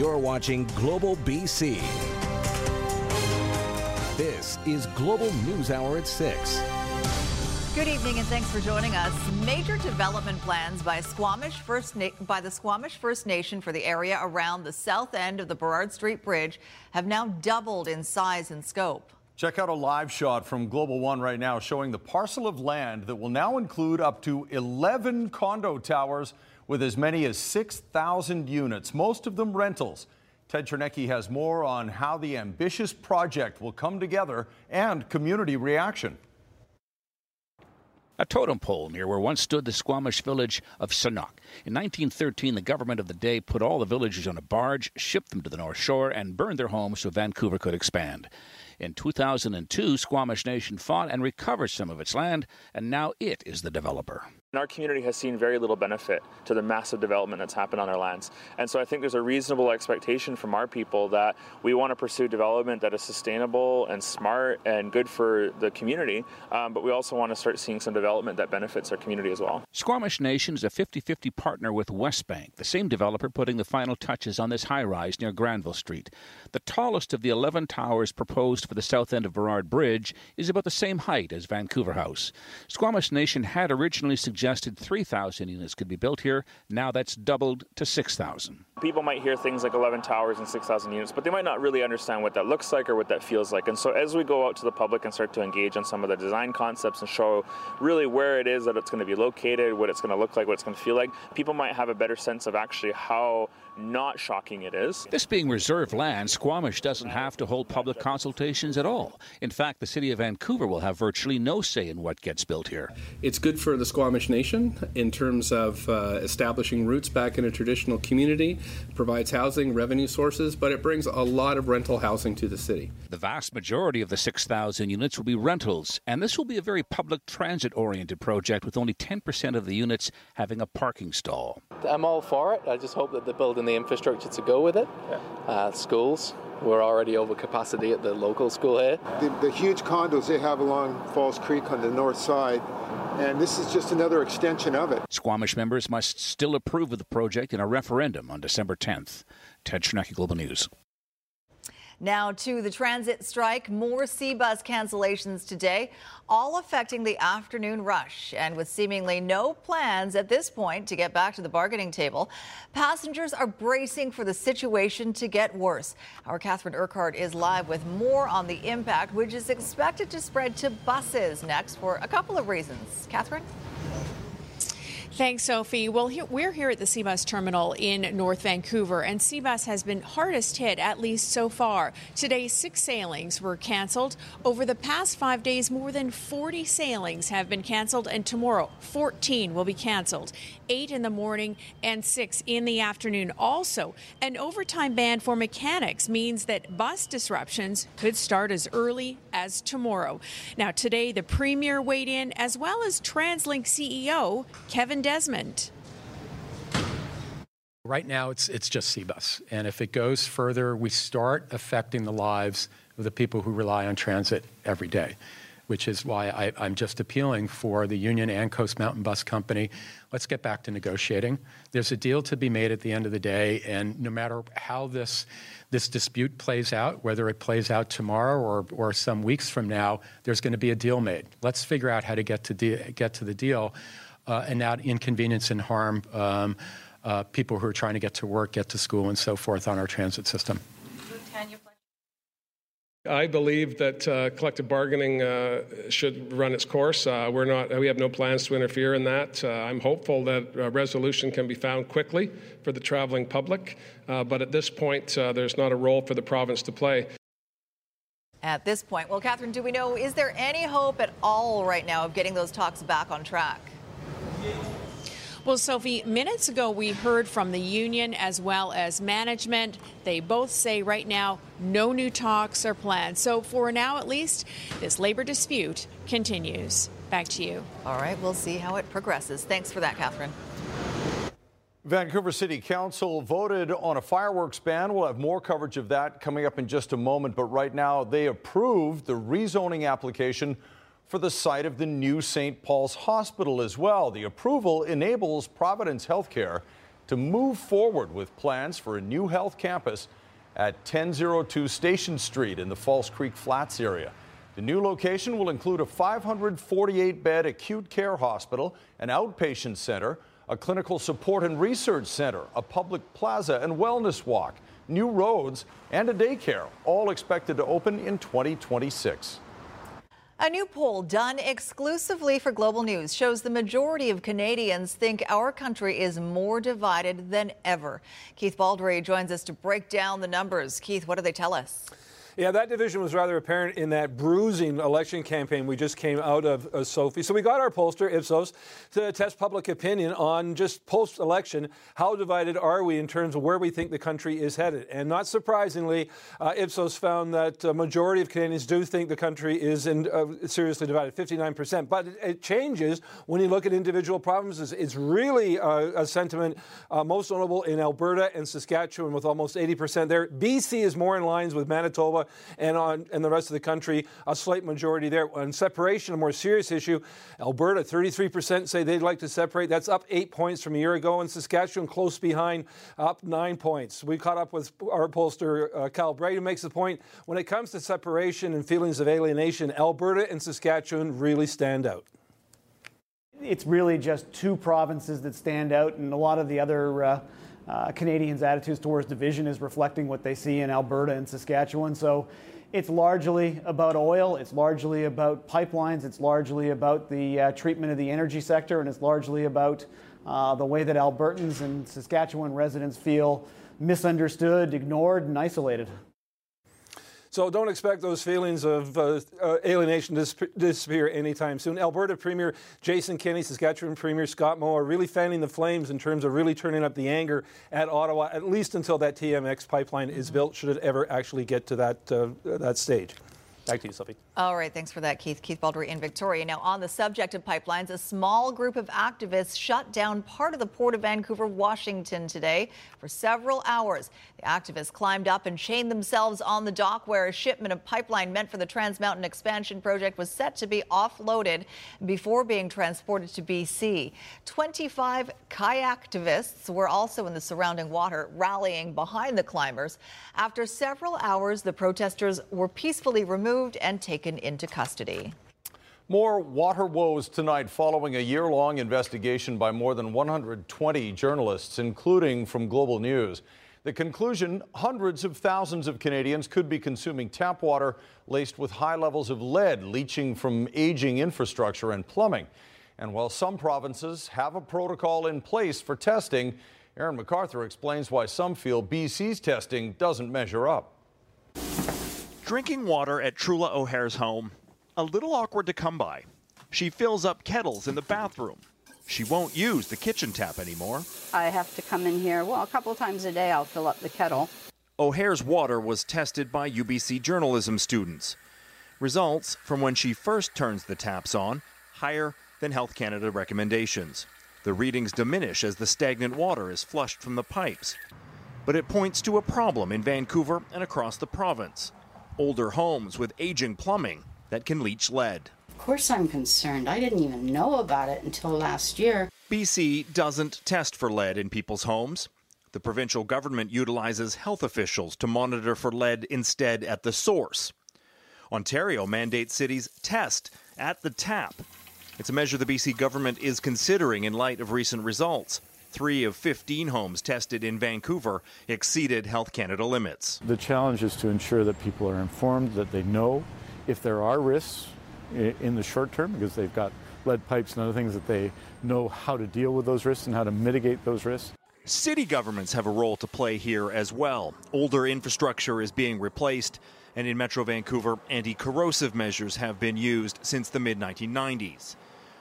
You're watching Global BC. This is Global News Hour at 6. Good evening and thanks for joining us. Major development plans by Squamish First Na- by the Squamish First Nation for the area around the south end of the Burrard Street Bridge have now doubled in size and scope. Check out a live shot from Global One right now showing the parcel of land that will now include up to 11 condo towers with as many as 6,000 units, most of them rentals. Ted Chernecki has more on how the ambitious project will come together and community reaction. A totem pole near where once stood the Squamish village of Sanok. In 1913, the government of the day put all the villagers on a barge, shipped them to the North Shore, and burned their homes so Vancouver could expand. In 2002, Squamish Nation fought and recovered some of its land, and now it is the developer. And our community has seen very little benefit to the massive development that's happened on our lands. And so I think there's a reasonable expectation from our people that we want to pursue development that is sustainable and smart and good for the community, um, but we also want to start seeing some development that benefits our community as well. Squamish Nation is a 50 50 partner with Westbank, the same developer putting the final touches on this high rise near Granville Street. The tallest of the 11 towers proposed for the south end of Burrard Bridge is about the same height as Vancouver House. Squamish Nation had originally suggested suggested 3,000 units could be built here. Now that's doubled to 6,000. People might hear things like 11 towers and 6,000 units, but they might not really understand what that looks like or what that feels like. And so as we go out to the public and start to engage on some of the design concepts and show really where it is that it's going to be located, what it's going to look like, what it's going to feel like, people might have a better sense of actually how not shocking it is. This being reserved land, Squamish doesn't have to hold public consultations at all. In fact, the city of Vancouver will have virtually no say in what gets built here. It's good for the Squamish Nation in terms of uh, establishing roots back in a traditional community, provides housing, revenue sources, but it brings a lot of rental housing to the city. The vast majority of the 6,000 units will be rentals, and this will be a very public transit oriented project with only 10% of the units having a parking stall. I'm all for it. I just hope that they build in the infrastructure to go with it. Yeah. Uh, schools, we're already over capacity at the local school here. The, the, huge condos they have along False Creek on the north side, and this is just another extension of it. Squamish members must still approve of the project in a referendum on December 10th. Ted Chernecki, Global News. Now to the transit strike. More SeaBus cancellations today, all affecting the afternoon rush. And with seemingly no plans at this point to get back to the bargaining table, passengers are bracing for the situation to get worse. Our Catherine Urquhart is live with more on the impact, which is expected to spread to buses next for a couple of reasons. Catherine? Thanks, Sophie. Well, we're here at the SeaBus terminal in North Vancouver, and SeaBus has been hardest hit, at least so far. Today, six sailings were canceled. Over the past five days, more than 40 sailings have been canceled, and tomorrow, 14 will be canceled. Eight in the morning and six in the afternoon. Also, an overtime ban for mechanics means that bus disruptions could start as early as tomorrow. Now, today, the Premier weighed in, as well as TransLink CEO Kevin Desmond. Right now, it's it's just SeaBus, and if it goes further, we start affecting the lives of the people who rely on transit every day. Which is why I, I'm just appealing for the union and Coast Mountain Bus Company. Let's get back to negotiating. There's a deal to be made at the end of the day, and no matter how this this dispute plays out, whether it plays out tomorrow or, or some weeks from now, there's going to be a deal made. Let's figure out how to get to de- get to the deal uh, and not inconvenience and harm um, uh, people who are trying to get to work, get to school, and so forth on our transit system. I believe that uh, collective bargaining uh, should run its course. Uh, we're not, we have no plans to interfere in that. Uh, I'm hopeful that a resolution can be found quickly for the traveling public, uh, but at this point, uh, there's not a role for the province to play. At this point, well, Catherine, do we know, is there any hope at all right now of getting those talks back on track? Well, Sophie, minutes ago we heard from the union as well as management. They both say right now no new talks are planned. So, for now at least, this labor dispute continues. Back to you. All right, we'll see how it progresses. Thanks for that, Catherine. Vancouver City Council voted on a fireworks ban. We'll have more coverage of that coming up in just a moment. But right now, they approved the rezoning application for the site of the new St. Paul's Hospital as well. The approval enables Providence Healthcare to move forward with plans for a new health campus at 1002 Station Street in the False Creek Flats area. The new location will include a 548 bed acute care hospital, an outpatient center, a clinical support and research center, a public plaza and wellness walk, new roads, and a daycare, all expected to open in 2026. A new poll done exclusively for Global News shows the majority of Canadians think our country is more divided than ever. Keith Baldrey joins us to break down the numbers. Keith, what do they tell us? Yeah, that division was rather apparent in that bruising election campaign we just came out of, uh, Sophie. So we got our pollster, Ipsos, to test public opinion on just post election how divided are we in terms of where we think the country is headed. And not surprisingly, uh, Ipsos found that a majority of Canadians do think the country is in, uh, seriously divided, 59%. But it, it, changes when you look at individual provinces. It's really uh, a sentiment uh, most notable in Alberta and Saskatchewan with almost 80% there. BC is more in lines with Manitoba and on and the rest of the country, a slight majority there. On separation, a more serious issue, Alberta, 33% say they'd like to separate. That's up eight points from a year ago, and Saskatchewan close behind, up nine points. We caught up with our pollster, uh, Kyle who makes the point when it comes to separation and feelings of alienation, Alberta and Saskatchewan really stand out it's really just two provinces that stand out, and a lot of the other uh, uh, Canadians' attitudes towards division is reflecting what they see in Alberta and Saskatchewan. So it's largely about oil, it's largely about pipelines, it's largely about the uh, treatment of the energy sector, and it's largely about uh, the way that Albertans and Saskatchewan residents feel misunderstood, ignored, and isolated. So don't expect those feelings of uh, uh, alienation to dis- disappear anytime soon. Alberta Premier Jason Kenney, Saskatchewan Premier Scott Moe are really fanning the flames in terms of really turning up the anger at Ottawa, at least until that TMX pipeline is built, should it ever actually get to that, uh, that stage. Back to you, Sophie. All right, thanks for that, Keith. Keith Baldrey in Victoria. Now, on the subject of pipelines, a small group of activists shut down part of the Port of Vancouver, Washington today for several hours. The activists climbed up and chained themselves on the dock where a shipment of pipeline meant for the Trans Mountain Expansion project was set to be offloaded before being transported to BC. 25 kayaktivists were also in the surrounding water, rallying behind the climbers. After several hours, the protesters were peacefully removed and taken taken into custody. More water woes tonight following a year long investigation by more than 120 journalists, including from Global News. The conclusion hundreds of thousands of Canadians could be consuming tap water laced with high levels of lead leaching from aging infrastructure and plumbing. And while some provinces have a protocol in place for testing, Aaron McArthur explains why some feel BC's testing doesn't measure up. Drinking water at Trula O'Hare's home, a little awkward to come by. She fills up kettles in the bathroom. She won't use the kitchen tap anymore. I have to come in here, well, a couple times a day I'll fill up the kettle. O'Hare's water was tested by UBC journalism students. Results from when she first turns the taps on higher than Health Canada recommendations. The readings diminish as the stagnant water is flushed from the pipes. But it points to a problem in Vancouver and across the province older homes with aging plumbing that can leach lead. Of course, I'm concerned. I didn't even know about it until last year. BC doesn't test for lead in people's homes. The provincial government utilizes health officials to monitor for lead instead at the source. Ontario mandates cities test at the tap. It's a measure the BC government is considering in light of recent results. Three of 15 homes tested in Vancouver exceeded Health Canada limits. The challenge is to ensure that people are informed, that they know if there are risks in the short term, because they've got lead pipes and other things that they know how to deal with those risks and how to mitigate those risks. City governments have a role to play here as well. Older infrastructure is being replaced, and in Metro Vancouver, anti corrosive measures have been used since the mid 1990s.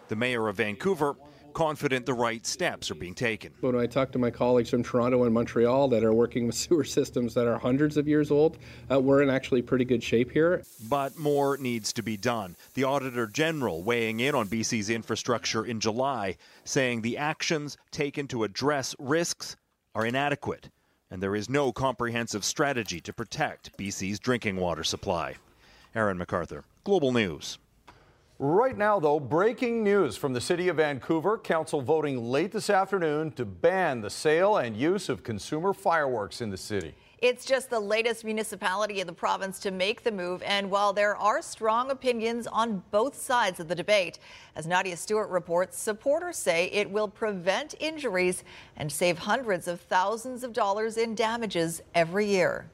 The mayor of Vancouver confident the right steps are being taken. When I talk to my colleagues from Toronto and Montreal that are working with sewer systems that are hundreds of years old, uh, we're in actually pretty good shape here. But more needs to be done. The Auditor General weighing in on BC's infrastructure in July, saying the actions taken to address risks are inadequate and there is no comprehensive strategy to protect BC's drinking water supply. Aaron McArthur, Global News. Right now, though, breaking news from the City of Vancouver. Council voting late this afternoon to ban the sale and use of consumer fireworks in the city. It's just the latest municipality in the province to make the move. And while there are strong opinions on both sides of the debate, as Nadia Stewart reports, supporters say it will prevent injuries and save hundreds of thousands of dollars in damages every year.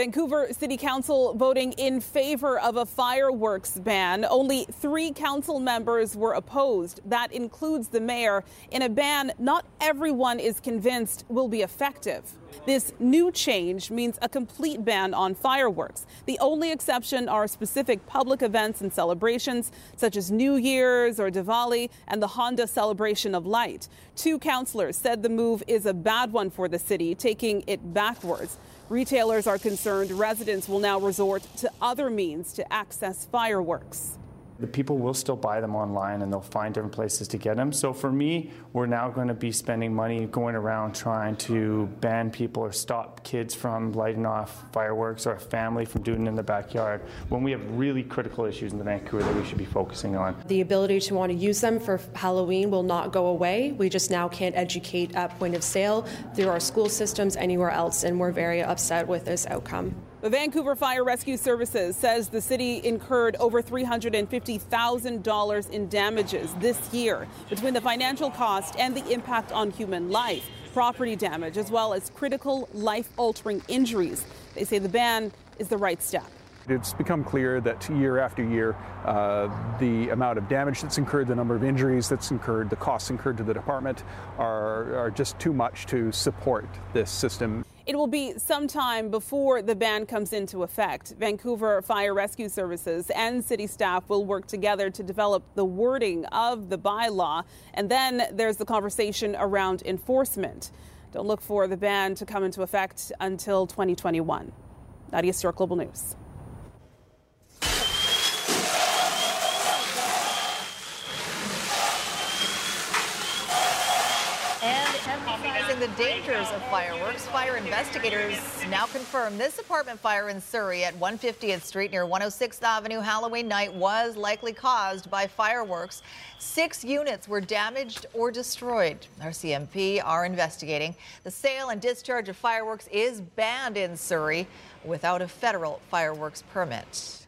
Vancouver City Council voting in favor of a fireworks ban. Only three council members were opposed. That includes the mayor. In a ban, not everyone is convinced will be effective. This new change means a complete ban on fireworks. The only exception are specific public events and celebrations, such as New Year's or Diwali and the Honda Celebration of Light. Two councillors said the move is a bad one for the city, taking it backwards. Retailers are concerned residents will now resort to other means to access fireworks the people will still buy them online and they'll find different places to get them. So for me, we're now going to be spending money going around trying to ban people or stop kids from lighting off fireworks or a family from doing it in the backyard when we have really critical issues in the Vancouver that we should be focusing on. The ability to want to use them for Halloween will not go away. We just now can't educate at point of sale through our school systems anywhere else, and we're very upset with this outcome. The Vancouver Fire Rescue Services says the city incurred over $350,000 in damages this year between the financial cost and the impact on human life, property damage, as well as critical life altering injuries. They say the ban is the right step. It's become clear that year after year, uh, the amount of damage that's incurred, the number of injuries that's incurred, the costs incurred to the department are, are just too much to support this system. It will be some time before the ban comes into effect. Vancouver Fire Rescue Services and city staff will work together to develop the wording of the bylaw. And then there's the conversation around enforcement. Don't look for the ban to come into effect until 2021. Nadia Stewart, Global News. The dangers of fireworks, fire investigators now confirm this apartment fire in Surrey at 150th Street near 106th Avenue Halloween night was likely caused by fireworks. Six units were damaged or destroyed. RCMP are investigating. The sale and discharge of fireworks is banned in Surrey without a federal fireworks permit.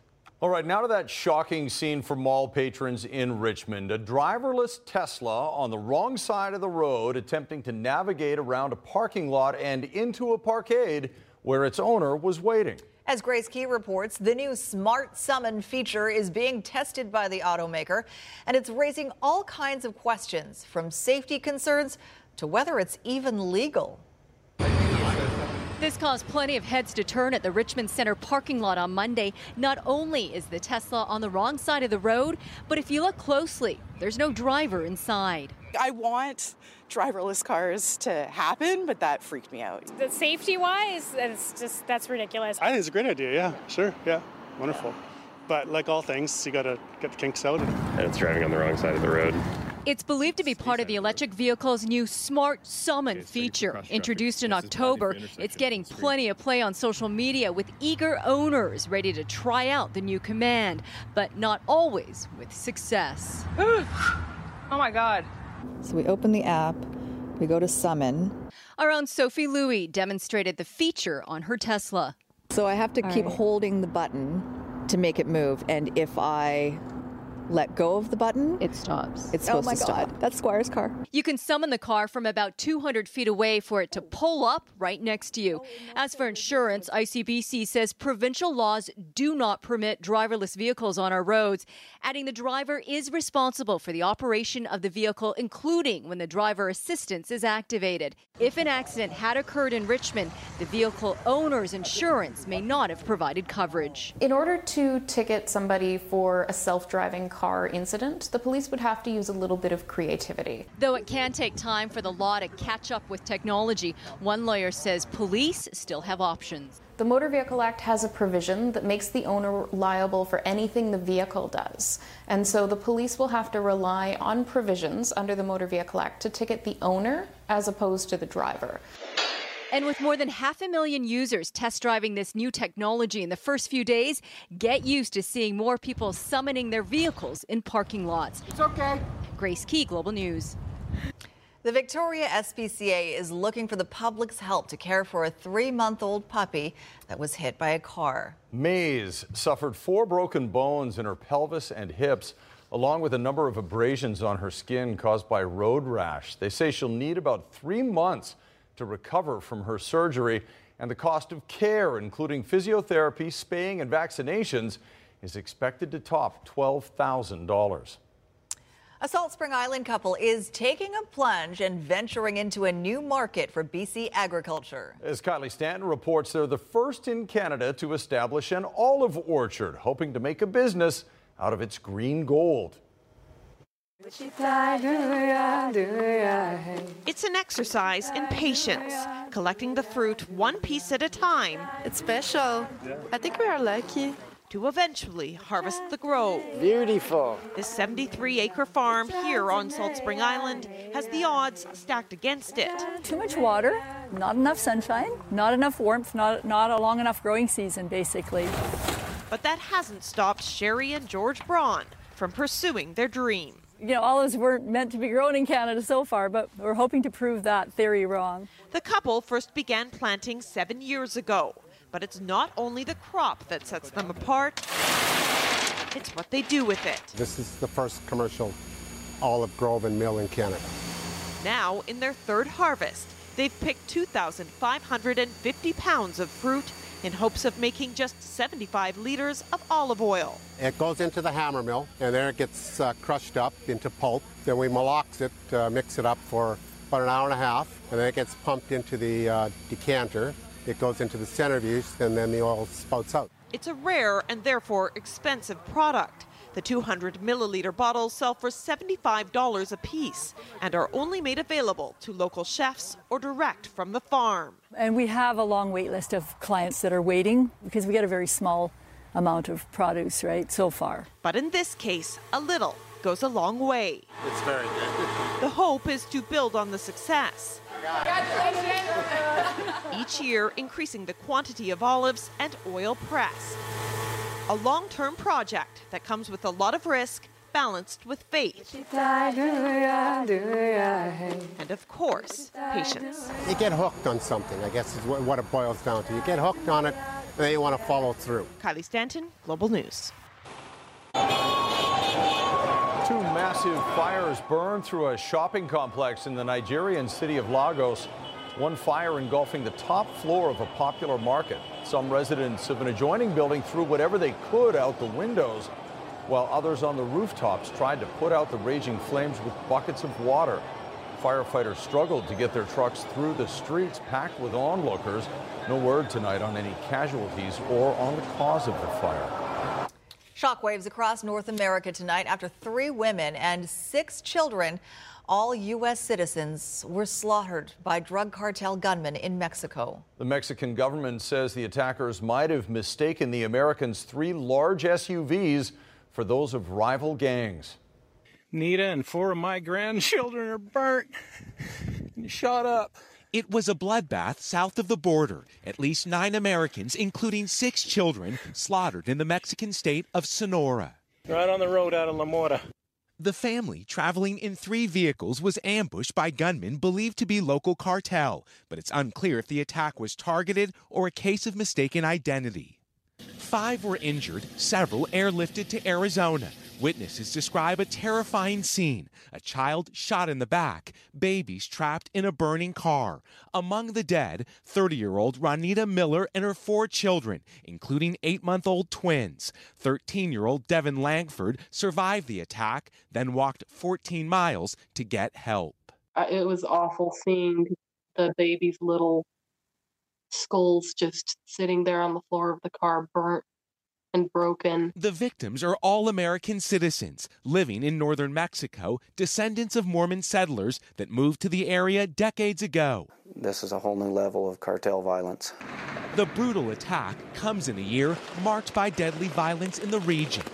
All right, now to that shocking scene for mall patrons in Richmond. A driverless Tesla on the wrong side of the road attempting to navigate around a parking lot and into a parkade where its owner was waiting. As Grace Ke reports, the new Smart Summon feature is being tested by the automaker, and it's raising all kinds of questions from safety concerns to whether it's even legal. This caused plenty of heads to turn at the Richmond Center parking lot on Monday. Not only is the Tesla on the wrong side of the road, but if you look closely, there's no driver inside. I want driverless cars to happen, but that freaked me out. The safety wise, it's just that's ridiculous. I think it's a great idea. Yeah, sure. Yeah, wonderful. But like all things, you got to get the kinks out. And it's driving on the wrong side of the road. It's believed to be part of the electric vehicle's new Smart Summon feature. Introduced in October, it's getting plenty of play on social media with eager owners ready to try out the new command, but not always with success. oh my God. So we open the app, we go to Summon. Our own Sophie Lui demonstrated the feature on her Tesla. So I have to All keep right. holding the button to make it move, and if I let go of the button, it stops. It's oh supposed oh my to stop. God. That's Squire's car. You can summon the car from about 200 feet away for it to oh. pull up right next to you. Oh, As for insurance, ICBC says provincial laws do not permit driverless vehicles on our roads, adding the driver is responsible for the operation of the vehicle, including when the driver assistance is activated. If an accident had occurred in Richmond, the vehicle owner's insurance may not have provided coverage. In order to ticket somebody for a self driving car incident, the police would have to use a little bit of creativity. Though it can take time for the law to catch up with technology, one lawyer says police still have options. The Motor Vehicle Act has a provision that makes the owner liable for anything the vehicle does. And so the police will have to rely on provisions under the Motor Vehicle Act to ticket the owner as opposed to the driver. And with more than half a million users test driving this new technology in the first few days, get used to seeing more people summoning their vehicles in parking lots. It's okay. Grace Ke, Global News. The Victoria SPCA is looking for the public's help to care for a three month old puppy that was hit by a car. Mays suffered four broken bones in her pelvis and hips, along with a number of abrasions on her skin caused by road rash. They say she'll need about three months to recover from her surgery, and the cost of care, including physiotherapy, spaying, and vaccinations, is expected to top $12,000. A Salt Spring Island couple is taking a plunge and venturing into a new market for BC agriculture. As Kylie Stanton reports, they're the first in Canada to establish an olive orchard, hoping to make a business out of its green gold. It's an exercise in patience, collecting the fruit one piece at a time. It's special. I think we are lucky. To eventually harvest the grove. Beautiful. This 73 acre farm here on Salt Spring Island has the odds stacked against it. Too much water, not enough sunshine, not enough warmth, not, not a long enough growing season, basically. But that hasn't stopped Sherry and George Braun from pursuing their dream. You know, olives weren't meant to be grown in Canada so far, but we're hoping to prove that theory wrong. The couple first began planting seven years ago. But it's not only the crop that sets them apart, it's what they do with it. This is the first commercial olive grove and mill in Canada. Now, in their third harvest, they've picked 2,550 pounds of fruit in hopes of making just 75 liters of olive oil. It goes into the hammer mill, and there it gets uh, crushed up into pulp. Then we malax it, uh, mix it up for about an hour and a half, and then it gets pumped into the uh, decanter. It goes into the centrifuge, and then the oil spouts out. It's a rare and therefore expensive product. The 200 milliliter bottles sell for $75 a piece and are only made available to local chefs or direct from the farm. And we have a long wait list of clients that are waiting because we get a very small amount of produce, right, so far. But in this case, a little goes a long way. It's very good. The hope is to build on the success. Each year, increasing the quantity of olives and oil pressed. A long term project that comes with a lot of risk balanced with faith. And of course, patience. You get hooked on something, I guess is what it boils down to. You get hooked on it, and then you want to follow through. Kylie Stanton, Global News. Two massive fires burned through a shopping complex in the Nigerian city of Lagos. One fire engulfing the top floor of a popular market. Some residents of an adjoining building threw whatever they could out the windows, while others on the rooftops tried to put out the raging flames with buckets of water. Firefighters struggled to get their trucks through the streets packed with onlookers. No word tonight on any casualties or on the cause of the fire. Shockwaves across North America tonight after three women and six children, all U.S. citizens, were slaughtered by drug cartel gunmen in Mexico. The Mexican government says the attackers might have mistaken the Americans' three large SUVs for those of rival gangs. Nita and four of my grandchildren are burnt and shot up. It was a bloodbath south of the border. At least nine Americans, including six children, slaughtered in the Mexican state of Sonora. Right on the road out of La Mora. The family, traveling in three vehicles, was ambushed by gunmen believed to be local cartel, but it's unclear if the attack was targeted or a case of mistaken identity. Five were injured, several airlifted to Arizona. Witnesses describe a terrifying scene a child shot in the back, babies trapped in a burning car. Among the dead, 30 year old Rhonita Miller and her four children, including eight month old twins. 13 year old Devin Langford survived the attack, then walked 14 miles to get help. Uh, it was awful seeing the baby's little skulls just sitting there on the floor of the car, burnt and broken. The victims are all American citizens living in northern Mexico, descendants of Mormon settlers that moved to the area decades ago. This is a whole new level of cartel violence. The brutal attack comes in a year marked by deadly violence in the region.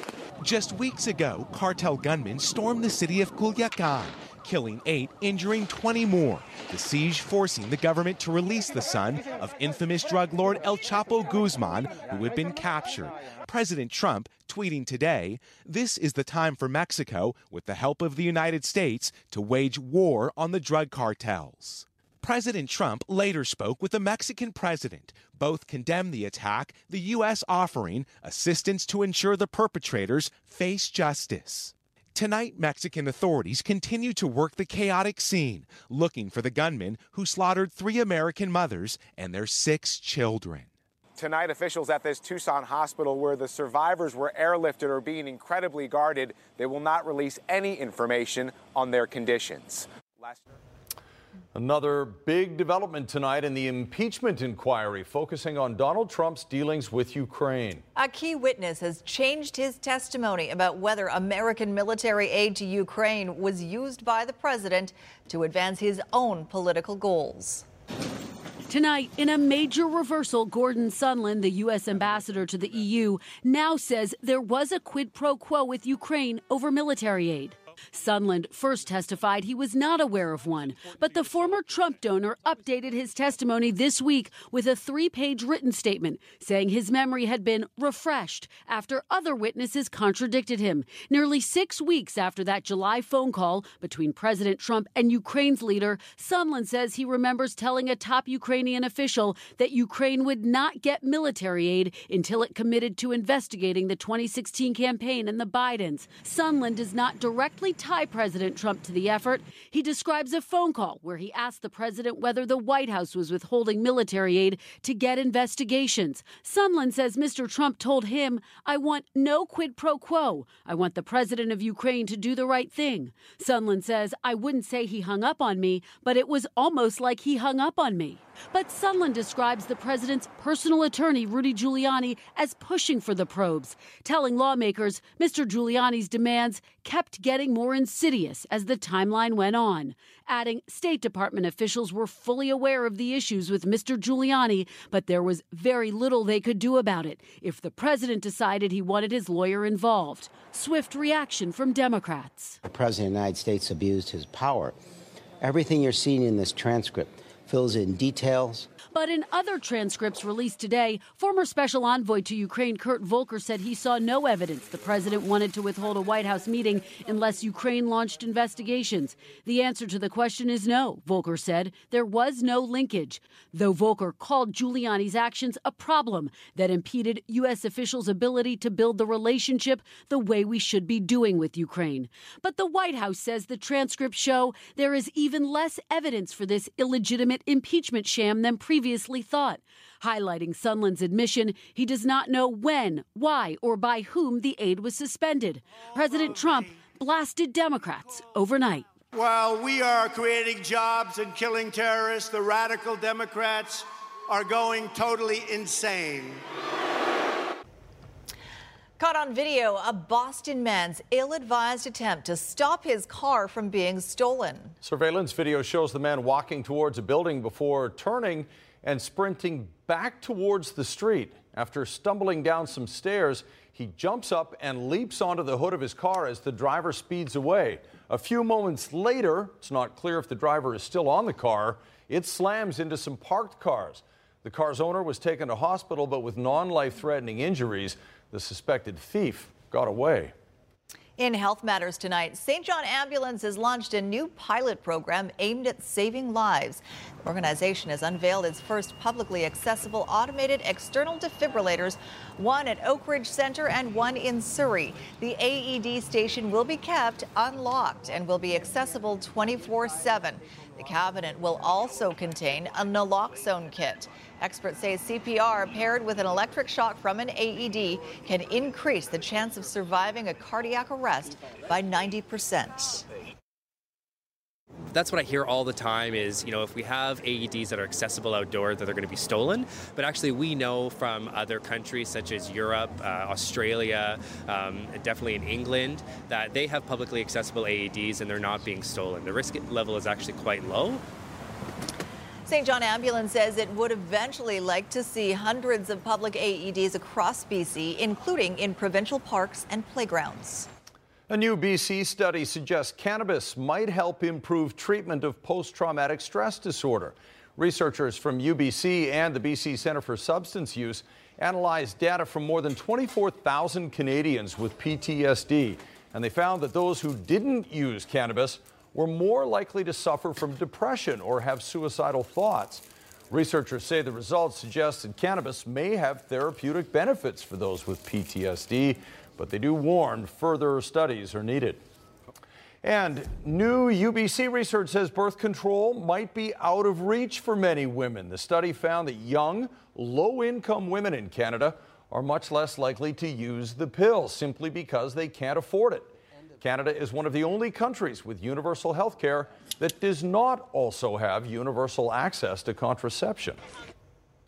Just weeks ago, cartel gunmen stormed the city of Culiacan, killing eight, injuring 20 more. The siege forcing the government to release the son of infamous drug lord El Chapo Guzman, who had been captured. President Trump tweeting today, This is the time for Mexico, with the help of the United States, to wage war on the drug cartels. President Trump later spoke with the Mexican president. Both condemned the attack, the U.S. offering assistance to ensure the perpetrators face justice. Tonight, Mexican authorities continue to work the chaotic scene, looking for the gunman who slaughtered three American mothers and their six children. Tonight, officials at this Tucson hospital where the survivors were airlifted are being incredibly guarded. They will not release any information on their conditions. Last- Another big development tonight in the impeachment inquiry, focusing on Donald Trump's dealings with Ukraine. A key witness has changed his testimony about whether American military aid to Ukraine was used by the president to advance his own political goals. Tonight, in a major reversal, Gordon Sondland, the U.S. ambassador to the EU, now says there was a quid pro quo with Ukraine over military aid. Sondland first testified he was not aware of one, but the former Trump donor updated his testimony this week with a three page written statement saying his memory had been refreshed after other witnesses contradicted him. Nearly six weeks after that July phone call between President Trump and Ukraine's leader, Sondland says he remembers telling a top Ukrainian official that Ukraine would not get military aid until it committed to investigating the 2016 campaign and the Bidens. Sondland does not tie President Trump to the effort. He describes a phone call where he asked the president whether the White House was withholding military aid to get investigations. Sondland says Mr. Trump told him, I want no quid pro quo. I want the president of Ukraine to do the right thing. Sondland says, I wouldn't say he hung up on me, but it was almost like he hung up on me. But Sondland describes the president's personal attorney, Rudy Giuliani, as pushing for the probes, telling lawmakers Mr. Giuliani's demands kept getting more insidious as the timeline went on, adding State Department officials were fully aware of the issues with Mr. Giuliani, but there was very little they could do about it if the president decided he wanted his lawyer involved. Swift reaction from Democrats. The president of the United States abused his power. Everything you're seeing in this transcript fills in details. But in other transcripts released today, former special envoy to Ukraine Kurt Volker said he saw no evidence the president wanted to withhold a White House meeting unless Ukraine launched investigations. The answer to the question is no, Volker said. There was no linkage. Though Volker called Giuliani's actions a problem that impeded U.S. officials' ability to build the relationship the way we should be doing with Ukraine. But the White House says the transcripts show there is even less evidence for this illegitimate impeachment sham than previously thought, highlighting Sondland's admission he does not know when, why, or by whom the aid was suspended. President Trump blasted Democrats overnight. While we are creating jobs and killing terrorists, the radical Democrats are going totally insane. Caught on video, a Boston man's ill advised attempt to stop his car from being stolen. Surveillance video shows the man walking towards a building before turning and sprinting back towards the street. After stumbling down some stairs, he jumps up and leaps onto the hood of his car as the driver speeds away. A few moments later, it's not clear if the driver is still on the car, it slams into some parked cars. The car's owner was taken to hospital, but with non life threatening injuries. The suspected thief got away. In Health Matters tonight, St. John Ambulance has launched a new pilot program aimed at saving lives. The organization has unveiled its first publicly accessible automated external defibrillators, one at Oakridge Center and one in Surrey. The AED station will be kept unlocked and will be accessible 24 7. The cabinet will also contain a naloxone kit. Experts say CPR paired with an electric shock from an AED can increase the chance of surviving a cardiac arrest by 90%. That's what I hear all the time is, you know, if we have AEDs that are accessible outdoors, that they're going to be stolen. But actually, we know from other countries such as Europe, uh, Australia, um, definitely in England, that they have publicly accessible AEDs and they're not being stolen. The risk level is actually quite low. St. John Ambulance says it would eventually like to see hundreds of public AEDs across BC, including in provincial parks and playgrounds. A new BC study suggests cannabis might help improve treatment of post traumatic stress disorder. Researchers from UBC and the BC Centre for Substance Use analyzed data from more than 24,000 Canadians with PTSD, and they found that those who didn't use cannabis were more likely to suffer from depression or have suicidal thoughts. Researchers say the results suggest that cannabis may have therapeutic benefits for those with PTSD, but they do warn further studies are needed. And new UBC research says birth control might be out of reach for many women. The study found that young, low income women in Canada are much less likely to use the pill simply because they can't afford it. Canada is one of the only countries with universal health care that does not also have universal access to contraception.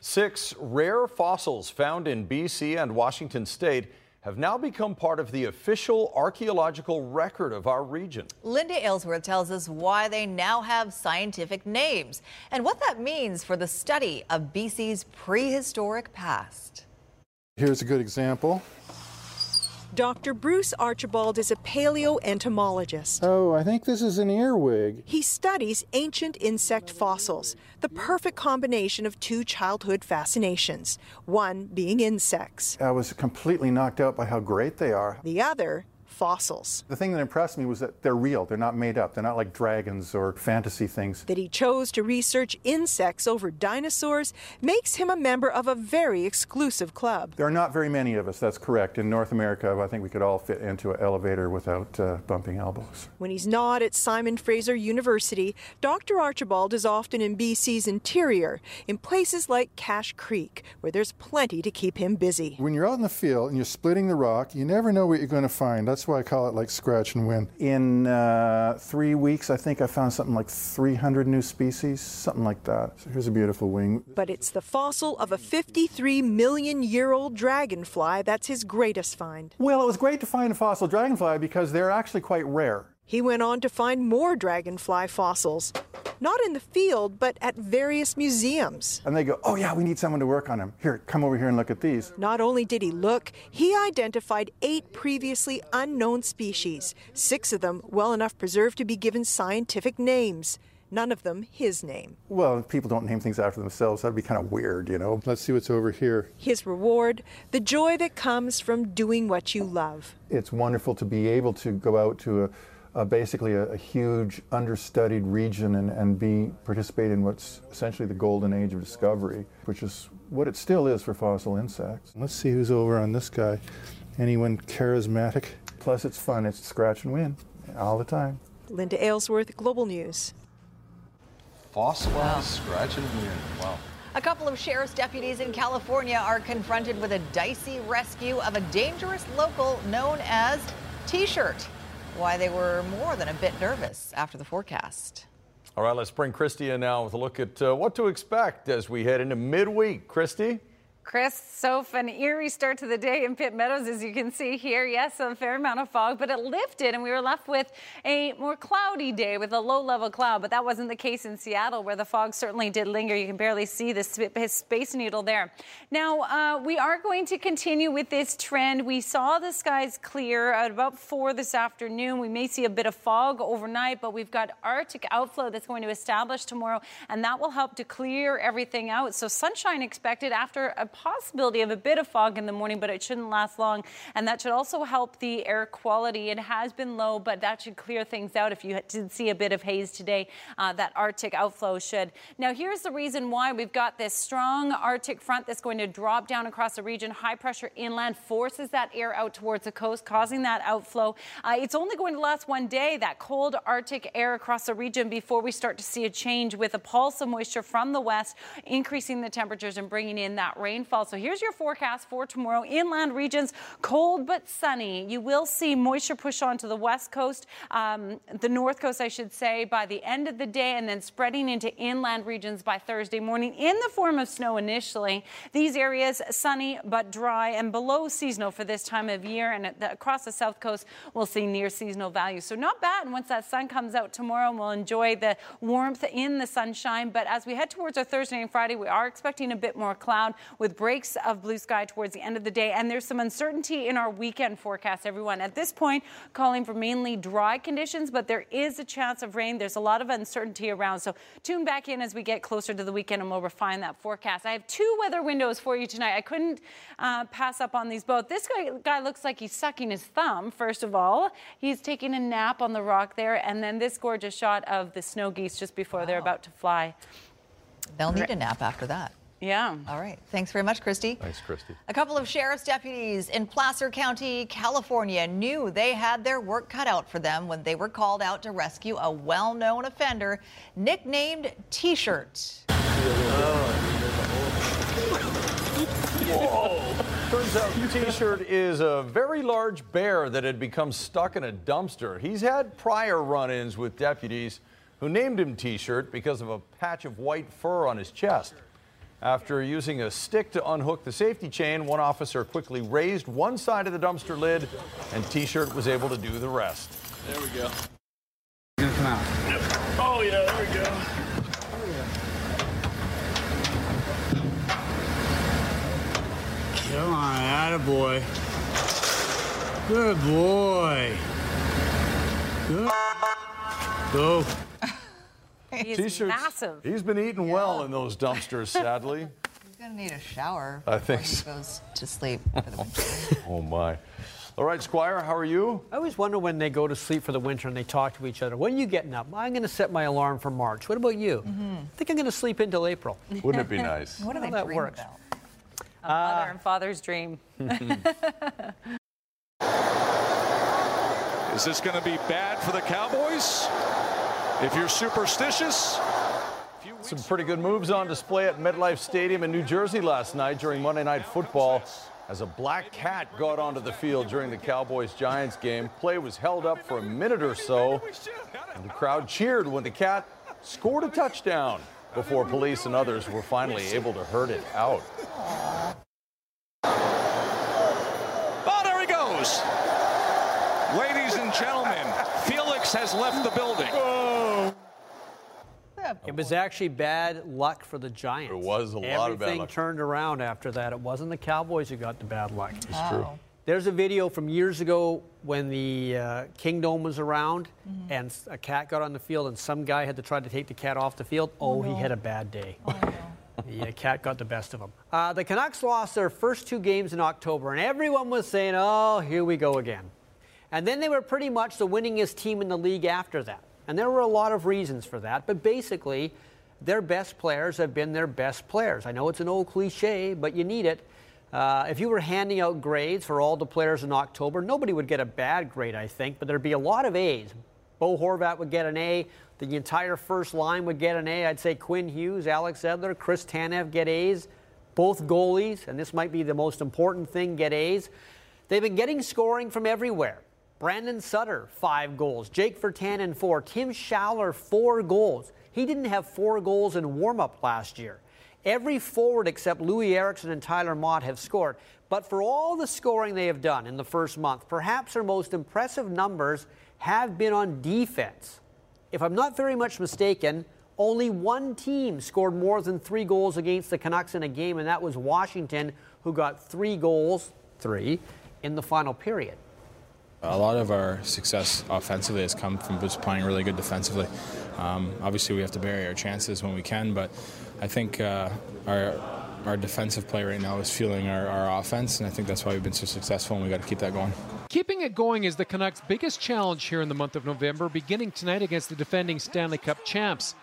Six rare fossils found in BC and Washington state have now become part of the official archaeological record of our region. Linda Aylesworth tells us why they now have scientific names and what that means for the study of BC's prehistoric past. Here's a good example. Dr. Bruce Archibald is a paleoentomologist. Oh, I think this is an earwig. He studies ancient insect fossils, the perfect combination of two childhood fascinations, one being insects. I was completely knocked out by how great they are. The other, fossils. The thing that impressed me was that they're real. They're not made up. They're not like dragons or fantasy things. That he chose to research insects over dinosaurs makes him a member of a very exclusive club. There are not very many of us, that's correct. In North America, I think we could all fit into an elevator without uh, bumping elbows. When he's not at Simon Fraser University, Dr. Archibald is often in BC's interior, in places like Cache Creek, where there's plenty to keep him busy. When you're out in the field and you're splitting the rock, you never know what you're going to find. That's why I call it like scratch and win. In uh, three weeks, I think I found something like 300 new species, something like that. So here's a beautiful wing. But it's the fossil of a 53 million year old dragonfly that's his greatest find. Well, it was great to find a fossil dragonfly because they're actually quite rare. He went on to find more dragonfly fossils, not in the field, but at various museums. And they go, oh, yeah, we need someone to work on them. Here, come over here and look at these. Not only did he look, he identified eight previously unknown species, six of them well enough preserved to be given scientific names. None of them his name. Well, if people don't name things after themselves. That'd be kind of weird, you know. Let's see what's over here. His reward, the joy that comes from doing what you love. It's wonderful to be able to go out to a uh, basically a, a, huge understudied region and, and be participate in what's essentially the golden age of discovery, which is what it still is for fossil insects. Let's see who's over on this guy. Anyone charismatic? Plus, it's fun. It's scratch and win all the time. Linda Aylesworth, Global News. Fossilized wow. scratch and win. Wow. A couple of sheriff's deputies in California are confronted with a dicey rescue of a dangerous local known as T-shirt why they were more than a bit nervous after the forecast. All right, let's bring Christy in now with a look at uh, what to expect as we head into midweek. Christy? Chris, so an eerie start to the day in Pitt Meadows, as you can see here. Yes, a fair amount of fog, but it lifted, and we were left with a more cloudy day with a low-level cloud. But that wasn't the case in Seattle, where the fog certainly did linger. You can barely see the space needle there. Now, uh, we are going to continue with this trend. We saw the skies clear at about 4 this afternoon. We may see a bit of fog overnight, but we've got Arctic outflow that's going to establish tomorrow, and that will help to clear everything out. So sunshine expected after a possibility of a bit of fog in the morning, but it shouldn't last long. And that should also help the air quality. It has been low, but that should clear things out. If you did see a bit of haze today, uh, that Arctic outflow should. Now, here's the reason why we've got this strong Arctic front that's going to drop down across the region. High pressure inland forces that air out towards the coast, causing that outflow. Uh, it's only going to last one day, that cold Arctic air across the region, before we start to see a change with a pulse of moisture from the west, increasing the temperatures and bringing in that rainfall rainfall. So here's your forecast for tomorrow. Inland regions, cold but sunny. You will see moisture push onto the west coast, um, the north coast, I should say, by the end of the day, and then spreading into inland regions by Thursday morning in the form of snow initially. These areas sunny but dry and below seasonal for this time of year, and the, across the south coast, we'll see near seasonal values. So not bad. And once that sun comes out tomorrow, we'll enjoy the warmth in the sunshine. But as we head towards our Thursday and Friday, we are expecting a bit more cloud with with breaks of blue sky towards the end of the day. And there's some uncertainty in our weekend forecast, everyone. At this point, calling for mainly dry conditions, but there is a chance of rain. There's a lot of uncertainty around. So tune back in as we get closer to the weekend and we'll refine that forecast. I have two weather windows for you tonight. I couldn't uh, pass up on these both. This guy, guy looks like he's sucking his thumb, first of all. He's taking a nap on the rock there. And then this gorgeous shot of the snow geese just before wow. they're about to fly. They'll need a nap after that. Yeah. All right. Thanks very much, Christy. Thanks, Christy. A couple of sheriff's deputies in Placer County, California, knew they had their work cut out for them when they were called out to rescue a well known offender nicknamed T shirt. Whoa! Turns out T-shirt is a very large bear that had become stuck in a dumpster. He's had prior run-ins with deputies who named him T-shirt because of a patch of white fur on his chest. After using a stick to unhook the safety chain, one officer quickly raised one side of the dumpster lid, and T-shirt was able to do the rest. There we go. come out. Oh yeah, there we go. Come on, attaboy. Good boy. Good. Go. He's T-shirts. massive. He's been eating yeah. well in those dumpsters, sadly. He's going to need a shower I think he goes to sleep for the winter. oh, my. All right, Squire, how are you? I always wonder when they go to sleep for the winter and they talk to each other. When are you getting up? I'm going to set my alarm for March. What about you? Mm-hmm. I think I'm going to sleep until April. Wouldn't it be nice? what do they that dream works. about? A mother uh, and father's dream. Is this going to be bad for the Cowboys? If you're superstitious, some pretty good moves on display at MetLife Stadium in New Jersey last night during Monday Night Football as a black cat got onto the field during the Cowboys Giants game. Play was held up for a minute or so, and the crowd cheered when the cat scored a touchdown before police and others were finally able to herd it out. Oh, there he goes. Ladies and gentlemen, Felix has left the building. It was actually bad luck for the Giants. It was a Everything lot of bad luck. turned around after that. It wasn't the Cowboys who got the bad luck. It's oh. true. There's a video from years ago when the uh, Kingdome was around mm-hmm. and a cat got on the field and some guy had to try to take the cat off the field. Oh, oh no. he had a bad day. Oh, no. the cat got the best of him. Uh, the Canucks lost their first two games in October, and everyone was saying, oh, here we go again. And then they were pretty much the winningest team in the league after that. And there were a lot of reasons for that, but basically, their best players have been their best players. I know it's an old cliche, but you need it. Uh, if you were handing out grades for all the players in October, nobody would get a bad grade, I think, but there'd be a lot of A's. Bo Horvat would get an A. The entire first line would get an A. I'd say Quinn Hughes, Alex Edler, Chris Tanev get A's. Both goalies, and this might be the most important thing, get A's. They've been getting scoring from everywhere. Brandon Sutter, five goals. Jake Virtanen, four. Tim Schaller, four goals. He didn't have four goals in warm up last year. Every forward except Loui Eriksson and Tyler Motte have scored. But for all the scoring they have done in the first month, perhaps their most impressive numbers have been on defense. If I'm not very much mistaken, only one team scored more than three goals against the Canucks in a game, and that was Washington, who got three goals, three, in the final period. A lot of our success offensively has come from just playing really good defensively. Um, obviously, we have to bury our chances when we can, but I think uh, our our defensive play right now is fueling our, our offense, and I think that's why we've been so successful, and we got to keep that going. Keeping it going is the Canucks' biggest challenge here in the month of November, beginning tonight against the defending Stanley Cup champs.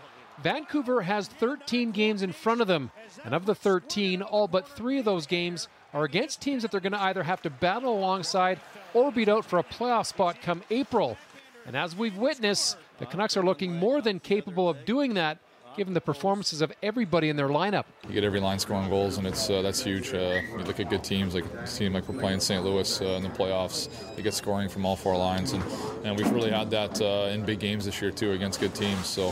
Vancouver has 13 games in front of them, and of the 13, all but three of those games are against teams that they're going to either have to battle alongside or beat out for a playoff spot come April. And as we've witnessed, the Canucks are looking more than capable of doing that given the performances of everybody in their lineup. You get every line scoring goals, and it's uh, that's huge. Uh, you look at good teams like a team like we're playing St. Louis uh, in the playoffs. They get scoring from all four lines, and, and we've really had that uh, in big games this year too against good teams. So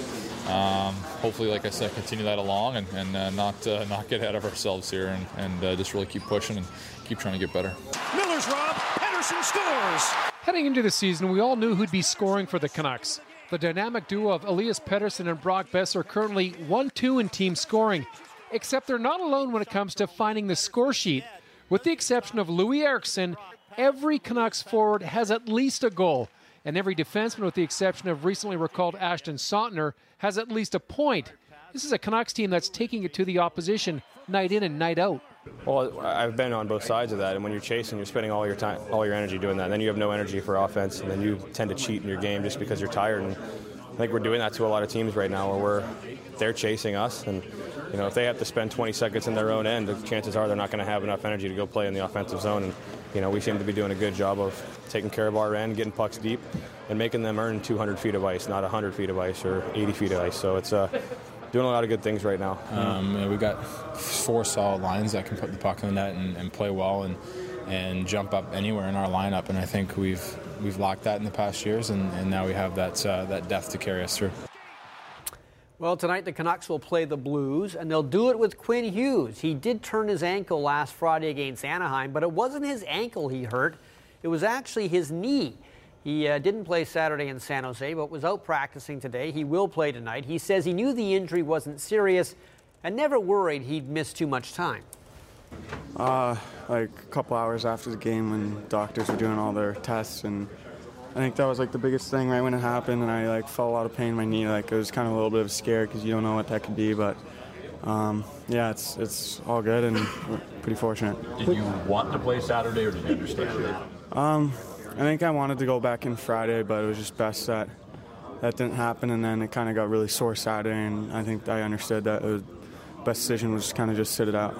um, hopefully, like I said, continue that along and, and uh, not uh, not get ahead of ourselves here, and, and just really keep pushing and keep trying to get better. Miller's rob. Pettersson scores. Heading into the season, we all knew who'd be scoring for the Canucks. The dynamic duo of Elias Pettersson and Brock Boeser are currently 1 2 in team scoring. Except they're not alone when it comes to finding the score sheet. With the exception of Loui Eriksson, every Canucks forward has at least a goal, and every defenseman, with the exception of recently recalled Ashton Sautner, has at least a point. This is a Canucks team that's taking it to the opposition night in and night out. Well, I've been on both sides of that, and when you're chasing, you're spending all your time, all your energy doing that. And then you have no energy for offense, and then you tend to cheat in your game just because you're tired. And I think we're doing that to a lot of teams right now, where we're they're chasing us, and you know if they have to spend 20 seconds in their own end, the chances are they're not going to have enough energy to go play in the offensive zone. And you know we seem to be doing a good job of taking care of our end, getting pucks deep, and making them earn 200 feet of ice, not 100 feet of ice or 80 feet of ice. So it's uh, doing a lot of good things right now. Um, we've got four solid lines that can put the puck in the net and, and play well and and jump up anywhere in our lineup. And I think we've we've lacked that in the past years, and, and now we have that uh, that depth to carry us through. Well, tonight the Canucks will play the Blues, and they'll do it with Quinn Hughes. He did turn his ankle last Friday against Anaheim, but it wasn't his ankle he hurt, it was actually his knee. He uh, didn't play Saturday in San Jose, but was out practicing today. He will play tonight. He says he knew the injury wasn't serious and never worried he'd miss too much time. Uh, like a couple hours after the game when doctors were doing all their tests and I think that was like the biggest thing right when it happened and I like felt a lot of pain in my knee like it was kind of a little bit of a scare because you don't know what that could be but um, yeah it's it's all good and pretty fortunate. Did you want to play Saturday or did you understand it? Um, I think I wanted to go back in Friday, but it was just best that that didn't happen, and then it kind of got really sore Saturday, and I think I understood that the best decision was kind of just sit it out.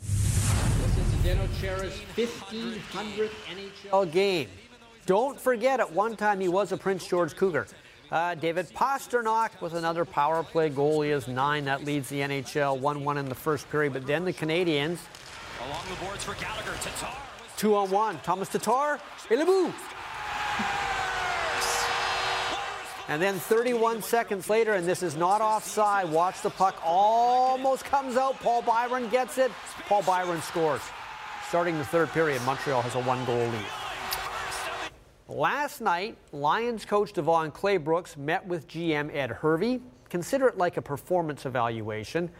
This is Zdeno Chara's 1500th NHL game. Don't forget, at one time he was a Prince George Cougar. Uh, David Pastrnak with another power play goal. He has nine. That leads the NHL 1 1 in the first period. But then the Canadiens. Along the boards for Gallagher. Tatar. Two on one. Thomas Tatar. Ilabou. And then 31 seconds later, and this is not offside. Watch the puck almost comes out. Paul Byron gets it. Paul Byron scores. Starting the third period, Montreal has a one goal lead. Last night, Lions coach DeVone Claybrooks met with GM Ed Hervey. Consider it like a performance evaluation.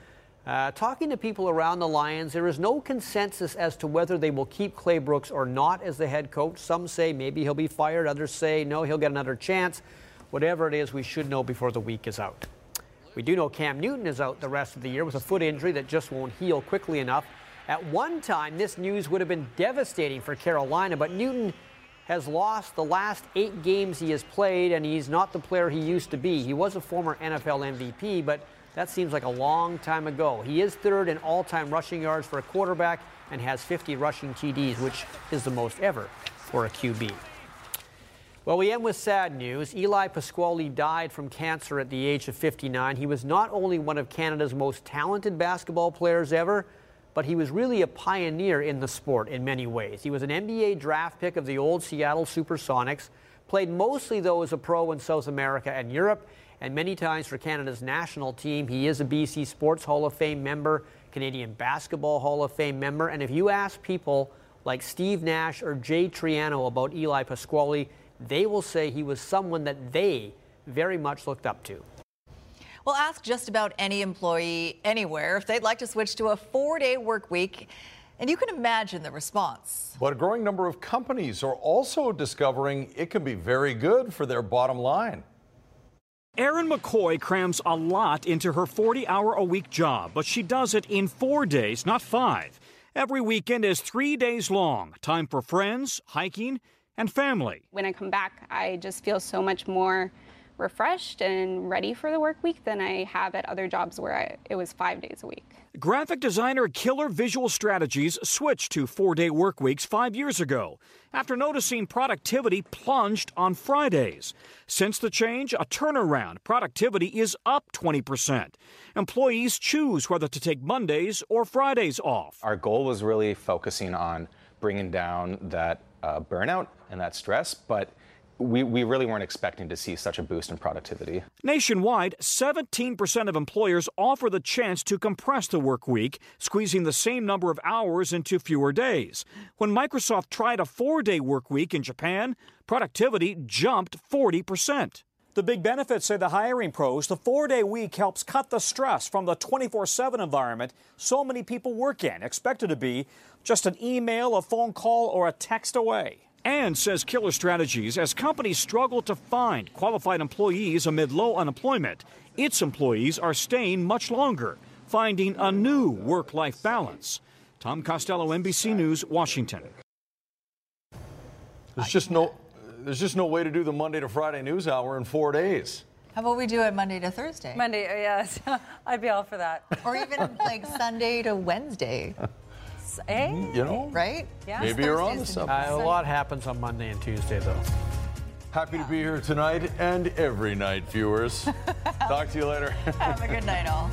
Uh, talking to people around the Lions, there is no consensus as to whether they will keep Claybrooks or not as the head coach. Some say maybe he'll be fired, others say no, he'll get another chance. Whatever it is, we should know before the week is out. We do know Cam Newton is out the rest of the year with a foot injury that just won't heal quickly enough. At one time, this news would have been devastating for Carolina, but Newton has lost the last eight games he has played, and he's not the player he used to be. He was a former NFL MVP, but that seems like a long time ago. He is third in all time rushing yards for a quarterback and has 50 rushing TDs, which is the most ever for a QB. Well, we end with sad news. Eli Pasquale died from cancer at the age of 59. He was not only one of Canada's most talented basketball players ever, but he was really a pioneer in the sport in many ways. He was an NBA draft pick of the old Seattle Supersonics, played mostly, though, as a pro in South America and Europe, and many times for Canada's national team. He is a BC Sports Hall of Fame member, Canadian Basketball Hall of Fame member, and if you ask people like Steve Nash or Jay Triano about Eli Pasquale, they will say he was someone that they very much looked up to. Well, ask just about any employee anywhere if they'd like to switch to a four day work week, and you can imagine the response. But a growing number of companies are also discovering it can be very good for their bottom line. Erin McCoy crams a lot into her 40 hour a week job, but she does it in four days, not five. Every weekend is three days long. Time for friends, hiking, and family. When I come back, I just feel so much more refreshed and ready for the work week than I have at other jobs where I, it was five days a week. Graphic designer Killer Visual Strategies switched to four day work weeks five years ago after noticing productivity plunged on Fridays. Since the change, a turnaround. Productivity is up 20%. Employees choose whether to take Mondays or Fridays off. Our goal was really focusing on bringing down that uh, burnout and that stress, but we, we really weren't expecting to see such a boost in productivity. Nationwide, 17% of employers offer the chance to compress the work week, squeezing the same number of hours into fewer days. When Microsoft tried a four day work week in Japan, productivity jumped 40%. The big benefits, say the hiring pros, the four day week helps cut the stress from the 24 7 environment so many people work in, expected to be just an email, a phone call, or a text away. And says Killer Strategies, as companies struggle to find qualified employees amid low unemployment, its employees are staying much longer, finding a new work life balance. Tom Costello, NBC News, Washington. There's just no there's just no way to do the Monday to Friday news hour in four days. How about we do it Monday to Thursday? Monday, uh, yes. I'd be all for that. Or even like Sunday to Wednesday. Eh? You know? Right? Yeah. Maybe you're on to Thursdays something. Uh, a lot happens on Monday and Tuesday, though. Happy to be here tonight and every night, viewers. Talk to you later. Have a good night, all.